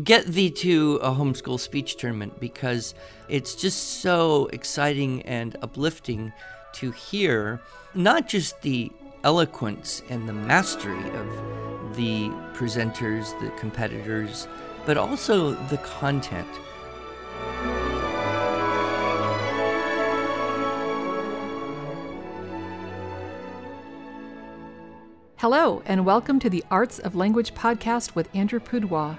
get thee to a homeschool speech tournament because it's just so exciting and uplifting to hear not just the eloquence and the mastery of the presenters, the competitors, but also the content. Hello, and welcome to the Arts of Language podcast with Andrew Pudewa,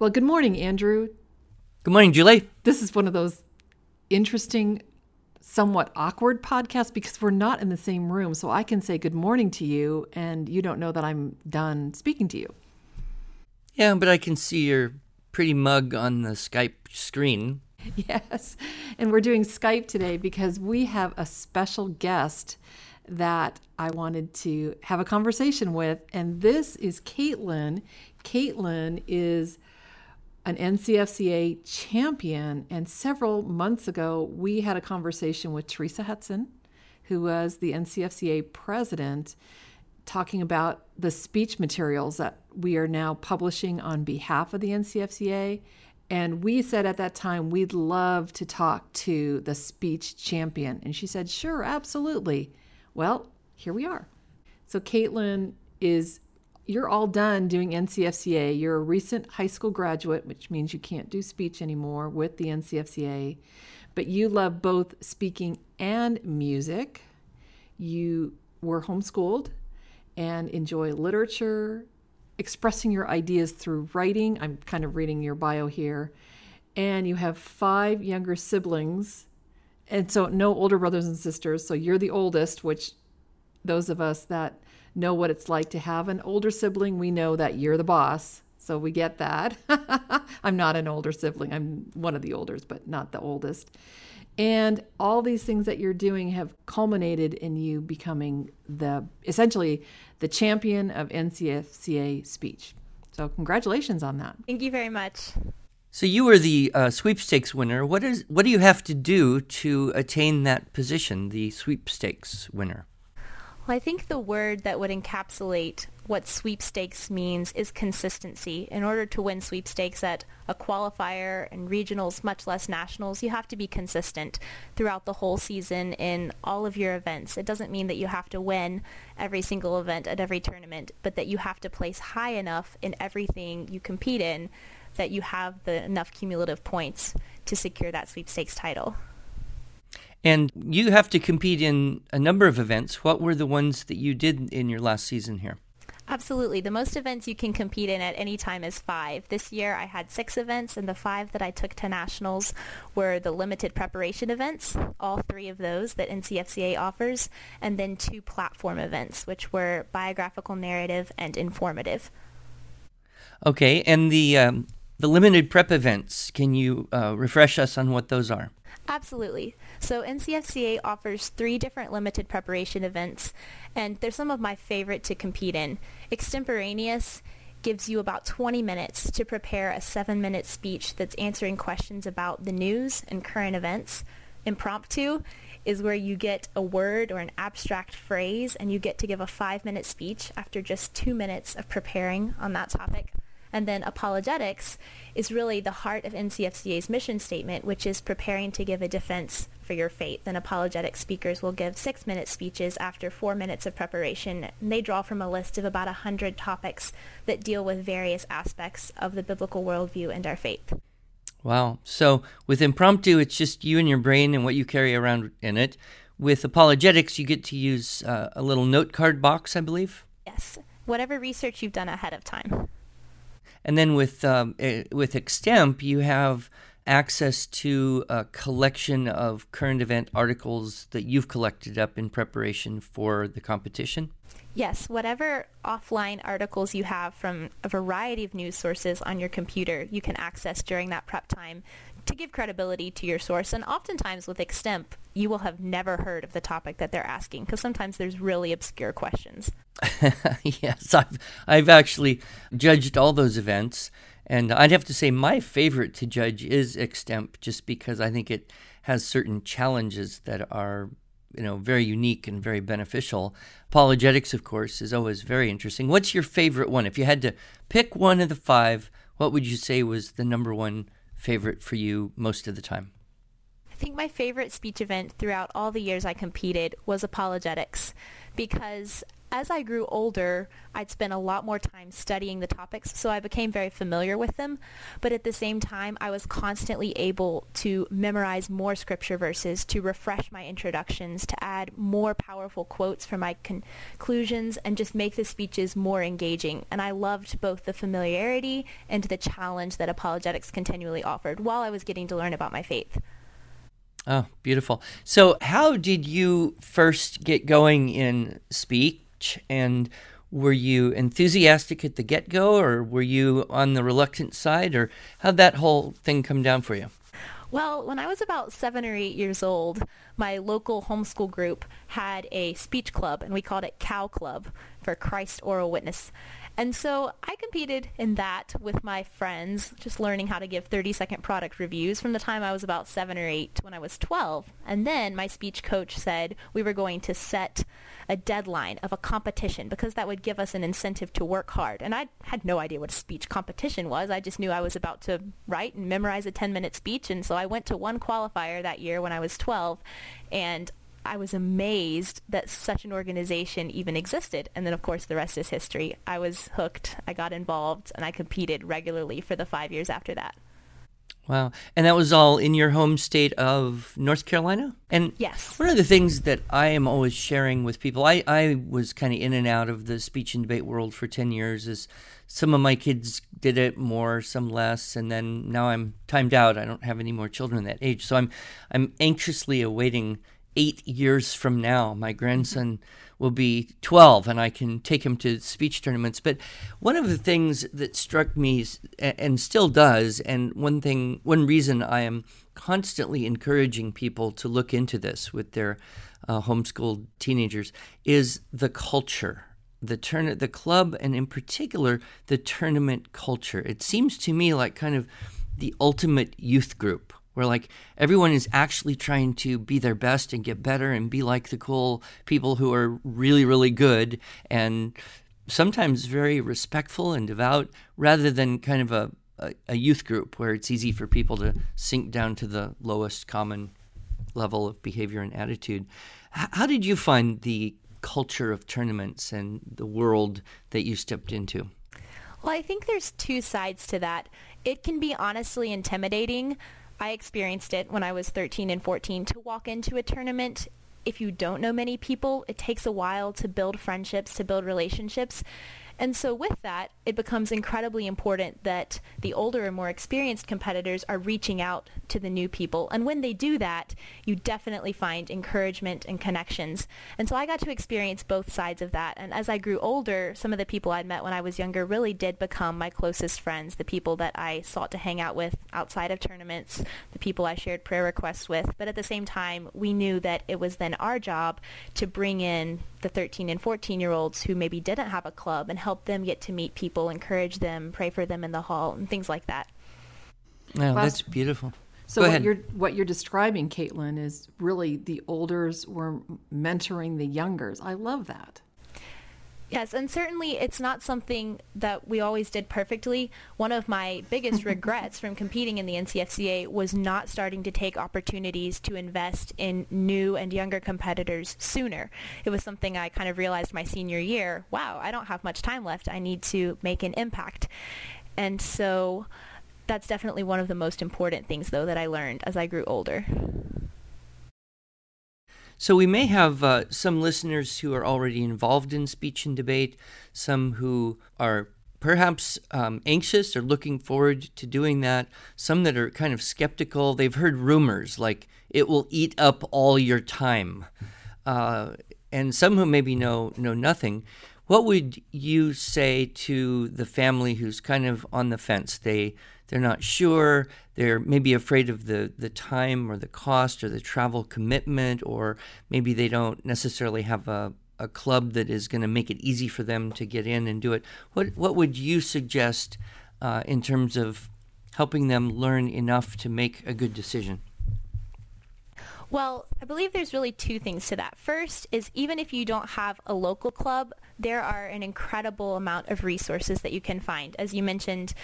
Well, good morning, Andrew. Good morning, Julie. This is one of those interesting, somewhat awkward podcasts because we're not in the same room. So I can say good morning to you, and you don't know that I'm done speaking to you. Yeah, but I can see your pretty mug on the Skype screen. Yes. And we're doing Skype today because we have a special guest that I wanted to have a conversation with. And this is Kaitlyn. Kaitlyn is an NCFCA champion. And several months ago, we had a conversation with Teresa Hudson, who was the NCFCA president, talking about the speech materials that we are now publishing on behalf of the NCFCA. And we said at that time, we'd love to talk to the speech champion. And she said, sure, absolutely. Well, here we are. So, Kaitlyn is you're all done doing NCFCA. You're a recent high school graduate, which means you can't do speech anymore with the NCFCA, but you love both speaking and music. You were homeschooled and enjoy literature, expressing your ideas through writing. I'm kind of reading your bio here. And you have five younger siblings. And so, no older brothers and sisters. So, you're the oldest, which those of us that know what it's like to have an older sibling, we know that you're the boss. So we get that. I'm not an older sibling. I'm one of the oldest, but not the oldest. And all these things that you're doing have culminated in you becoming the essentially the champion of NCFCA speech. So congratulations on that. Thank you very much. So you were the uh, sweepstakes winner. What is what do you have to do to attain that position, the sweepstakes winner? Well, I think the word that would encapsulate what sweepstakes means is consistency. In order to win sweepstakes at a qualifier and regionals, much less nationals, you have to be consistent throughout the whole season in all of your events. It doesn't mean that you have to win every single event at every tournament, but that you have to place high enough in everything you compete in that you have the enough cumulative points to secure that sweepstakes title. And you have to compete in a number of events. What were the ones that you did in your last season here? Absolutely. The most events you can compete in at any time is five. This year I had six events, and the five that I took to nationals were the limited preparation events, all three of those that NCFCA offers, and then two platform events, which were biographical narrative and informative. Okay, and the um, the limited prep events. Can you uh, refresh us on what those are? Absolutely. So NCFCA offers three different limited preparation events, and they're some of my favorite to compete in. Extemporaneous gives you about 20 minutes to prepare a seven-minute speech that's answering questions about the news and current events. Impromptu is where you get a word or an abstract phrase and you get to give a five-minute speech after just two minutes of preparing on that topic. And then apologetics is really the heart of NCFCA's mission statement, which is preparing to give a defense for your faith. And apologetic speakers will give six-minute speeches after four minutes of preparation. And they draw from a list of about 100 topics that deal with various aspects of the biblical worldview and our faith. Wow. So with impromptu, it's just you and your brain and what you carry around in it. With apologetics, you get to use uh, a little note card box, I believe. Yes. Whatever research you've done ahead of time. And then with um, uh, with Extemp, you have access to a collection of current event articles that you've collected up in preparation for the competition? Yes, whatever offline articles you have from a variety of news sources on your computer, you can access during that prep time to give credibility to your source. And oftentimes with Extemp, you will have never heard of the topic that they're asking because sometimes there's really obscure questions. yes, I've, I've actually judged all those events. And I'd have to say my favorite to judge is Extemp just because I think it has certain challenges that are you know very unique and very beneficial. Apologetics, of course, is always very interesting. What's your favorite one? If you had to pick one of the five, what would you say was the number one favorite for you most of the time? I think my favorite speech event throughout all the years I competed was apologetics because as I grew older, I'd spent a lot more time studying the topics, so I became very familiar with them. But at the same time, I was constantly able to memorize more scripture verses, to refresh my introductions, to add more powerful quotes for my conclusions, and just make the speeches more engaging. And I loved both the familiarity and the challenge that apologetics continually offered while I was getting to learn about my faith. Oh, beautiful. So, how did you first get going in speak? And were you enthusiastic at the get go, or were you on the reluctant side, or how'd that whole thing come down for you? Well, when I was about seven or eight years old, my local homeschool group had a speech club, and we called it Cow Club for Christ Oral Witness. And so I competed in that with my friends, just learning how to give 30 second product reviews from the time I was about seven or eight to when I was 12. And then my speech coach said we were going to set a deadline of a competition because that would give us an incentive to work hard. And I had no idea what a speech competition was. I just knew I was about to write and memorize a 10-minute speech. And so I went to one qualifier that year when I was 12 and I was amazed that such an organization even existed. And then, of course, the rest is history. I was hooked. I got involved, and I competed regularly for the five years after that. Wow. And that was all in your home state of North Carolina? And yes. One of the things that I am always sharing with people, I, I was kind of in and out of the speech and debate world for 10 years as some of my kids did it more, some less, and then now I'm timed out. I don't have any more children that age. So I'm I'm anxiously awaiting eight years from now. My grandson will be 12 and I can take him to speech tournaments. But one of the things that struck me and still does, and one thing, one reason I am constantly encouraging people to look into this with their uh, homeschooled teenagers is the culture. The turn, the club, and in particular the tournament culture. It seems to me like kind of the ultimate youth group where like everyone is actually trying to be their best and get better and be like the cool people who are really really good and sometimes very respectful and devout rather than kind of a, a, a youth group where it's easy for people to sink down to the lowest common level of behavior and attitude. H- how did you find the culture of tournaments and the world that you stepped into? Well i think there's two sides to that. It can be honestly intimidating I experienced it when I was 13 and 14 to walk into a tournament. If you don't know many people, it takes a while to build friendships, to build relationships. And so with that, it becomes incredibly important that the older and more experienced competitors are reaching out to the new people. And when they do that, you definitely find encouragement and connections. And so I got to experience both sides of that. And as I grew older, some of the people I'd met when I was younger really did become my closest friends, the people that I sought to hang out with outside of tournaments, the people I shared prayer requests with. But at the same time, we knew that it was then our job to bring in the 13 and 14 year olds who maybe didn't have a club and help them get to meet people, encourage them, pray for them in the hall, and things like that. Oh, that's beautiful. So what you're what you're describing, Kaitlyn, is really the olders were mentoring the youngers. I love that. Yes, and certainly it's not something that we always did perfectly. One of my biggest regrets from competing in the NCFCA was not starting to take opportunities to invest in new and younger competitors sooner. It was something I kind of realized my senior year, wow, I don't have much time left. I need to make an impact. And so that's definitely one of the most important things though that I learned as I grew older. So we may have uh, some listeners who are already involved in speech and debate, some who are perhaps um, anxious or looking forward to doing that. Some that are kind of skeptical. They've heard rumors like it will eat up all your time, uh, and some who maybe know know nothing. What would you say to the family who's kind of on the fence? They they're not sure. They're maybe afraid of the, the time or the cost or the travel commitment, or maybe they don't necessarily have a, a club that is going to make it easy for them to get in and do it. What what would you suggest uh, in terms of helping them learn enough to make a good decision? Well, I believe there's really two things to that. First is even if you don't have a local club, there are an incredible amount of resources that you can find. As you mentioned,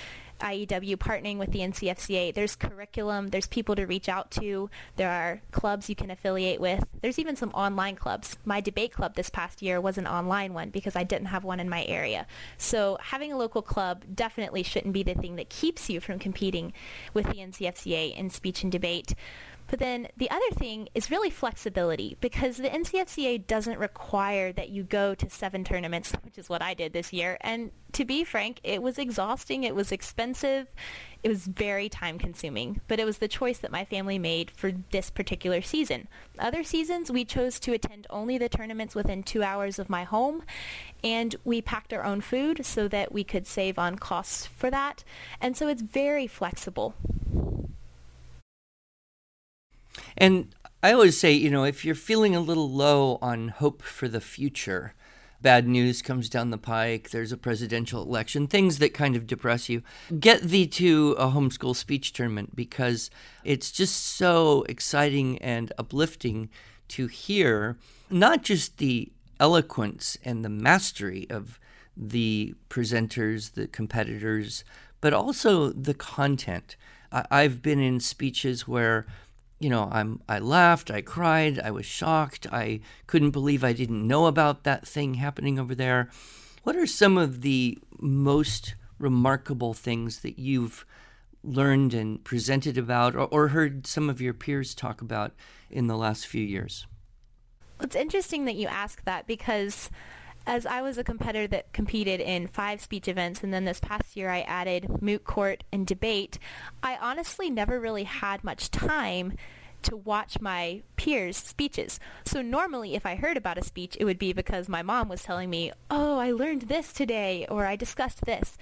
IEW partnering with the NCFCA. There's curriculum, there's people to reach out to, there are clubs you can affiliate with. There's even some online clubs. My debate club this past year was an online one because I didn't have one in my area. So having a local club definitely shouldn't be the thing that keeps you from competing with the NCFCA in speech and debate. But then the other thing is really flexibility because the NCFCA doesn't require that you go to seven tournaments, which is what I did this year. And to be frank, it was exhausting. It was expensive. It was very time consuming, but it was the choice that my family made for this particular season. Other seasons, we chose to attend only the tournaments within two hours of my home, and we packed our own food so that we could save on costs for that. And so it's very flexible. And I always say, you know, if you're feeling a little low on hope for the future, bad news comes down the pike, there's a presidential election, things that kind of depress you, get thee to a homeschool speech tournament because it's just so exciting and uplifting to hear not just the eloquence and the mastery of the presenters, the competitors, but also the content. I've been in speeches where you know, I'm I laughed, I cried, I was shocked, I couldn't believe I didn't know about that thing happening over there. What are some of the most remarkable things that you've learned and presented about or, or heard some of your peers talk about in the last few years? It's interesting that you ask that because as I was a competitor that competed in five speech events, and then this past year I added moot court and debate, I honestly never really had much time to watch my peers' speeches. So normally if I heard about a speech, it would be because my mom was telling me, oh, I learned this today, or I discussed this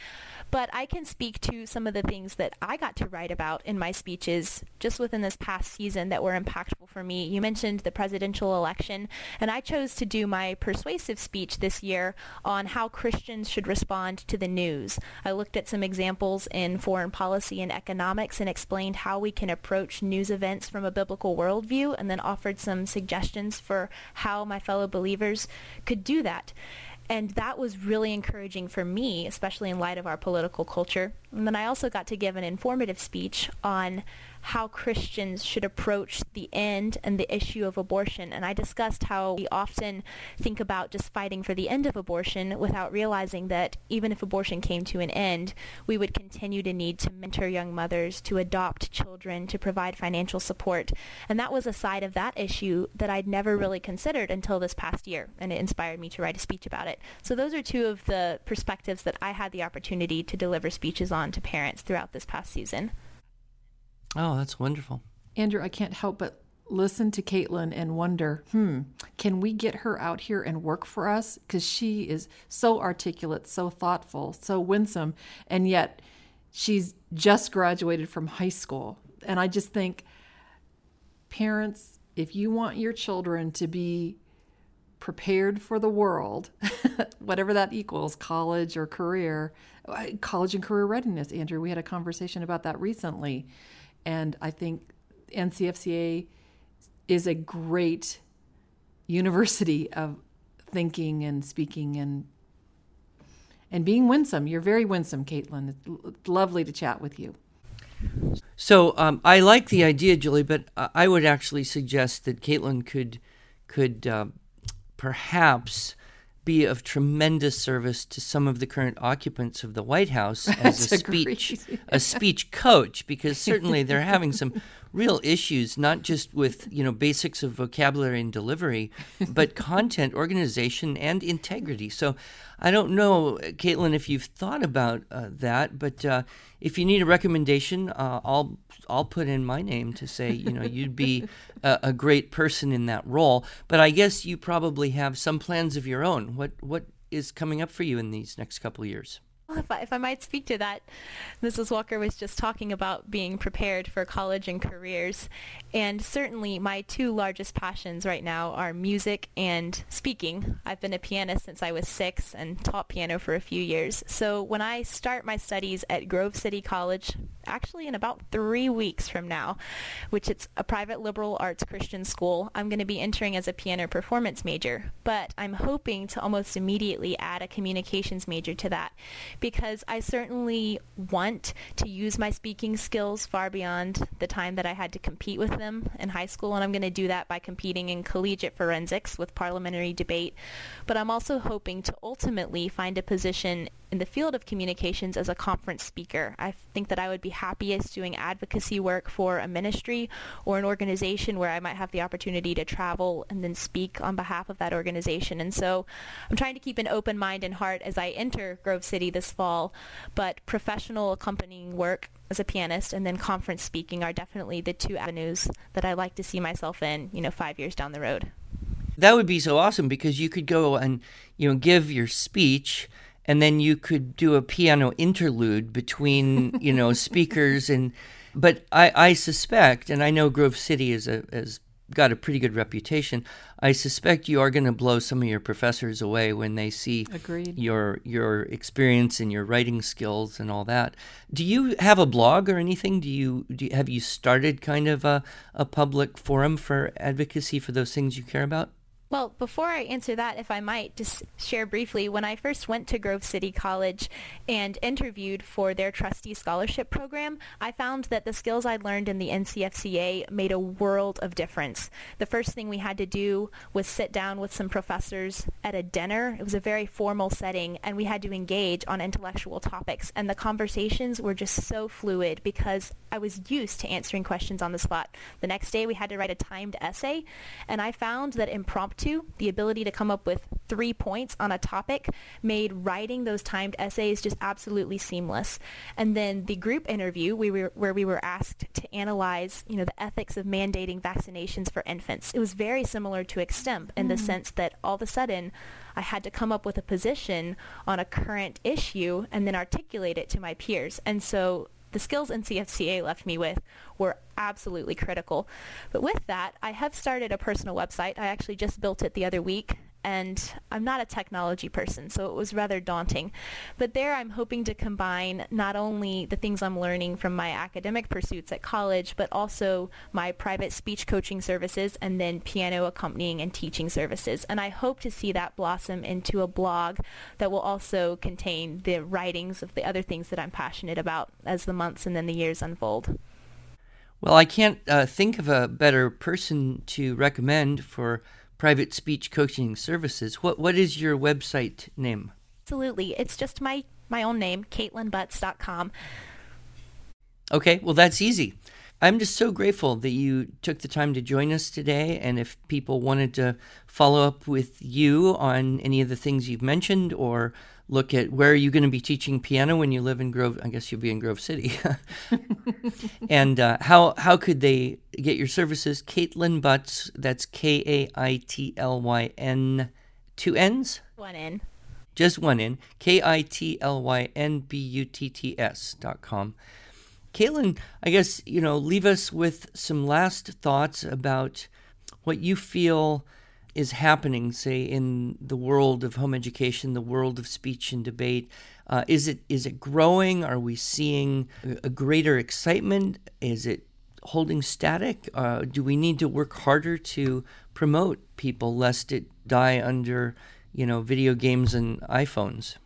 but I can speak to some of the things that I got to write about in my speeches just within this past season that were impactful for me. You mentioned the presidential election, and I chose to do my persuasive speech this year on how Christians should respond to the news. I looked at some examples in foreign policy and economics and explained how we can approach news events from a biblical worldview and then offered some suggestions for how my fellow believers could do that. And that was really encouraging for me, especially in light of our political culture. And then I also got to give an informative speech on how Christians should approach the end and the issue of abortion. And I discussed how we often think about just fighting for the end of abortion without realizing that even if abortion came to an end, we would continue to need to mentor young mothers, to adopt children, to provide financial support. And that was a side of that issue that I'd never really considered until this past year. And it inspired me to write a speech about it. So those are two of the perspectives that I had the opportunity to deliver speeches on to parents throughout this past season. Oh, that's wonderful. Andrew, I can't help but listen to Kaitlyn and wonder, hmm, can we get her out here and work for us? Because she is so articulate, so thoughtful, so winsome, and yet she's just graduated from high school. And I just think, parents, if you want your children to be prepared for the world, whatever that equals, college or career, uh, college and career readiness, Andrew, we had a conversation about that recently and I think NCFCA is a great university of thinking and speaking and and being winsome. You're very winsome, Kaitlyn. It's lovely to chat with you. So um, I like the idea, Julie, but I would actually suggest that Kaitlyn could could uh, perhaps be of tremendous service to some of the current occupants of the White House as a speech a speech coach because certainly they're having some real issues, not just with you know basics of vocabulary and delivery, but content, organization, and integrity. So, I don't know, Kaitlyn, if you've thought about uh, that, but uh, if you need a recommendation, uh, I'll I'll put in my name to say you know you'd be a, a great person in that role. But I guess you probably have some plans of your own. What what is coming up for you in these next couple of years? If I, if I might speak to that, Mrs. Walker was just talking about being prepared for college and careers. And certainly my two largest passions right now are music and speaking. I've been a pianist since I was six and taught piano for a few years. So when I start my studies at Grove City College, actually in about three weeks from now, which it's a private liberal arts Christian school, I'm going to be entering as a piano performance major. But I'm hoping to almost immediately add a communications major to that because I certainly want to use my speaking skills far beyond the time that I had to compete with them in high school, and I'm going to do that by competing in collegiate forensics with parliamentary debate. But I'm also hoping to ultimately find a position in the field of communications as a conference speaker. I think that I would be happiest doing advocacy work for a ministry or an organization where I might have the opportunity to travel and then speak on behalf of that organization. And so I'm trying to keep an open mind and heart as I enter Grove City this fall, but professional accompanying work as a pianist and then conference speaking are definitely the two avenues that I like to see myself in, you know, 5 years down the road. That would be so awesome because you could go and you know give your speech and then you could do a piano interlude between you know speakers and but I, I suspect and I know Grove City is a has got a pretty good reputation. I suspect you are going to blow some of your professors away when they see Agreed. your your experience and your writing skills and all that. Do you have a blog or anything? Do you, do you have you started kind of a, a public forum for advocacy for those things you care about? Well, before I answer that, if I might just share briefly, when I first went to Grove City College and interviewed for their trustee scholarship program, I found that the skills I'd learned in the NCFCA made a world of difference. The first thing we had to do was sit down with some professors at a dinner. It was a very formal setting, and we had to engage on intellectual topics. And the conversations were just so fluid because I was used to answering questions on the spot. The next day, we had to write a timed essay, and I found that impromptu to, the ability to come up with three points on a topic made writing those timed essays just absolutely seamless. And then the group interview we were, where we were asked to analyze, you know, the ethics of mandating vaccinations for infants. It was very similar to Extemp in mm. the sense that all of a sudden I had to come up with a position on a current issue and then articulate it to my peers. And so the skills NCFCA left me with were absolutely critical. But with that, I have started a personal website. I actually just built it the other week and I'm not a technology person, so it was rather daunting. But there I'm hoping to combine not only the things I'm learning from my academic pursuits at college, but also my private speech coaching services and then piano accompanying and teaching services. And I hope to see that blossom into a blog that will also contain the writings of the other things that I'm passionate about as the months and then the years unfold. Well, I can't uh, think of a better person to recommend for private speech coaching services. What what is your website name? Absolutely. It's just my my own name, KaitlynButts.com. Okay, well that's easy. I'm just so grateful that you took the time to join us today. And if people wanted to follow up with you on any of the things you've mentioned or look at where are you going to be teaching piano when you live in Grove. I guess you'll be in Grove City. and uh, how how could they get your services? Kaitlyn Butts. That's K A I T L Y N. Two N's. One N. Just one N. K I T L Y N B U T T S dot com. Kaitlyn, I guess you know, leave us with some last thoughts about what you feel is happening, say, in the world of home education, the world of speech and debate? Uh, is it is it growing? Are we seeing a greater excitement? Is it holding static? Uh, do we need to work harder to promote people lest it die under, you know, video games and iPhones?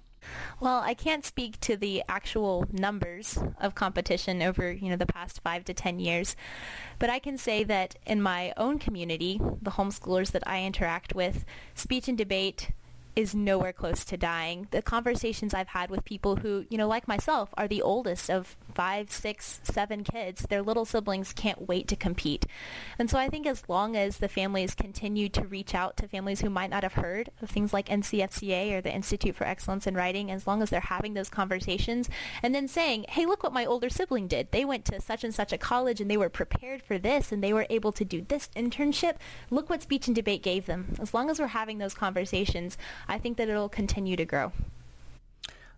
Well, I can't speak to the actual numbers of competition over, you know, the past 5 to 10 years, but I can say that in my own community, the homeschoolers that I interact with, speech and debate is nowhere close to dying. The conversations I've had with people who, you know, like myself, are the oldest of five, six, seven kids, their little siblings can't wait to compete. And so I think as long as the families continue to reach out to families who might not have heard of things like NCFCA or the Institute for Excellence in Writing, as long as they're having those conversations and then saying, hey, look what my older sibling did. They went to such and such a college and they were prepared for this and they were able to do this internship. Look what speech and debate gave them. As long as we're having those conversations, I think that it'll continue to grow.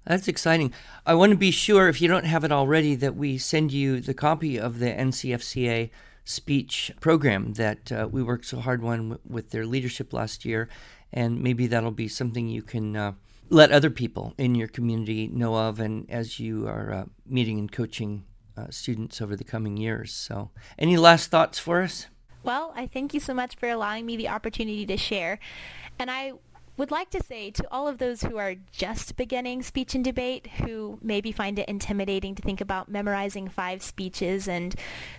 That's exciting. I want to be sure, if you don't have it already, that we send you the copy of the NCFCA speech program that uh, we worked so hard on with their leadership last year. And maybe that'll be something you can uh, let other people in your community know of, and as you are uh, meeting and coaching uh, students over the coming years. So, any last thoughts for us? Well, I thank you so much for allowing me the opportunity to share. And I would like to say to all of those who are just beginning speech and debate, who maybe find it intimidating to think about memorizing five speeches and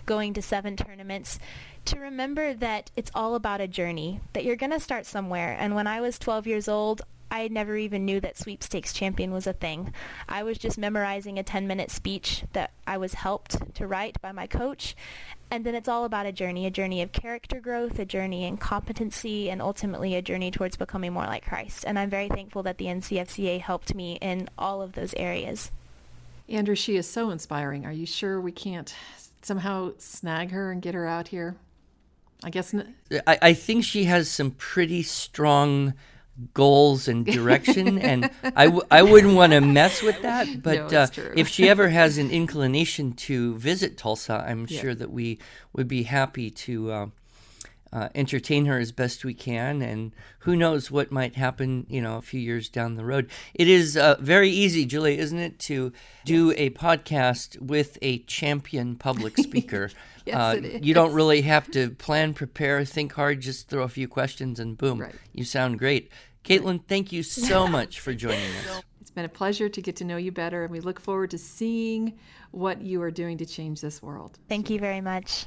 going to seven tournaments, to remember that it's all about a journey, that you're going to start somewhere. And when I was 12 years old, I never even knew that sweepstakes champion was a thing. I was just memorizing a 10 minute speech that I was helped to write by my coach. And then it's all about a journey, a journey of character growth, a journey in competency, and ultimately a journey towards becoming more like Christ. And I'm very thankful that the NCFCA helped me in all of those areas. Andrew, she is so inspiring. Are you sure we can't somehow snag her and get her out here? I guess. N- I, I think she has some pretty strong goals and direction and I w- I wouldn't want to mess with that but no, uh, if she ever has an inclination to visit tulsa i'm yeah. sure that we would be happy to uh, uh, entertain her as best we can, and who knows what might happen, you know, a few years down the road. It is uh, very easy, Julie, isn't it, to do a podcast with a champion public speaker. yes, uh, it is. You don't really have to plan, prepare, think hard, just throw a few questions, and boom, right. you sound great. Kaitlyn, thank you so much for joining us. It's been a pleasure to get to know you better, and we look forward to seeing what you are doing to change this world. Thank you very much.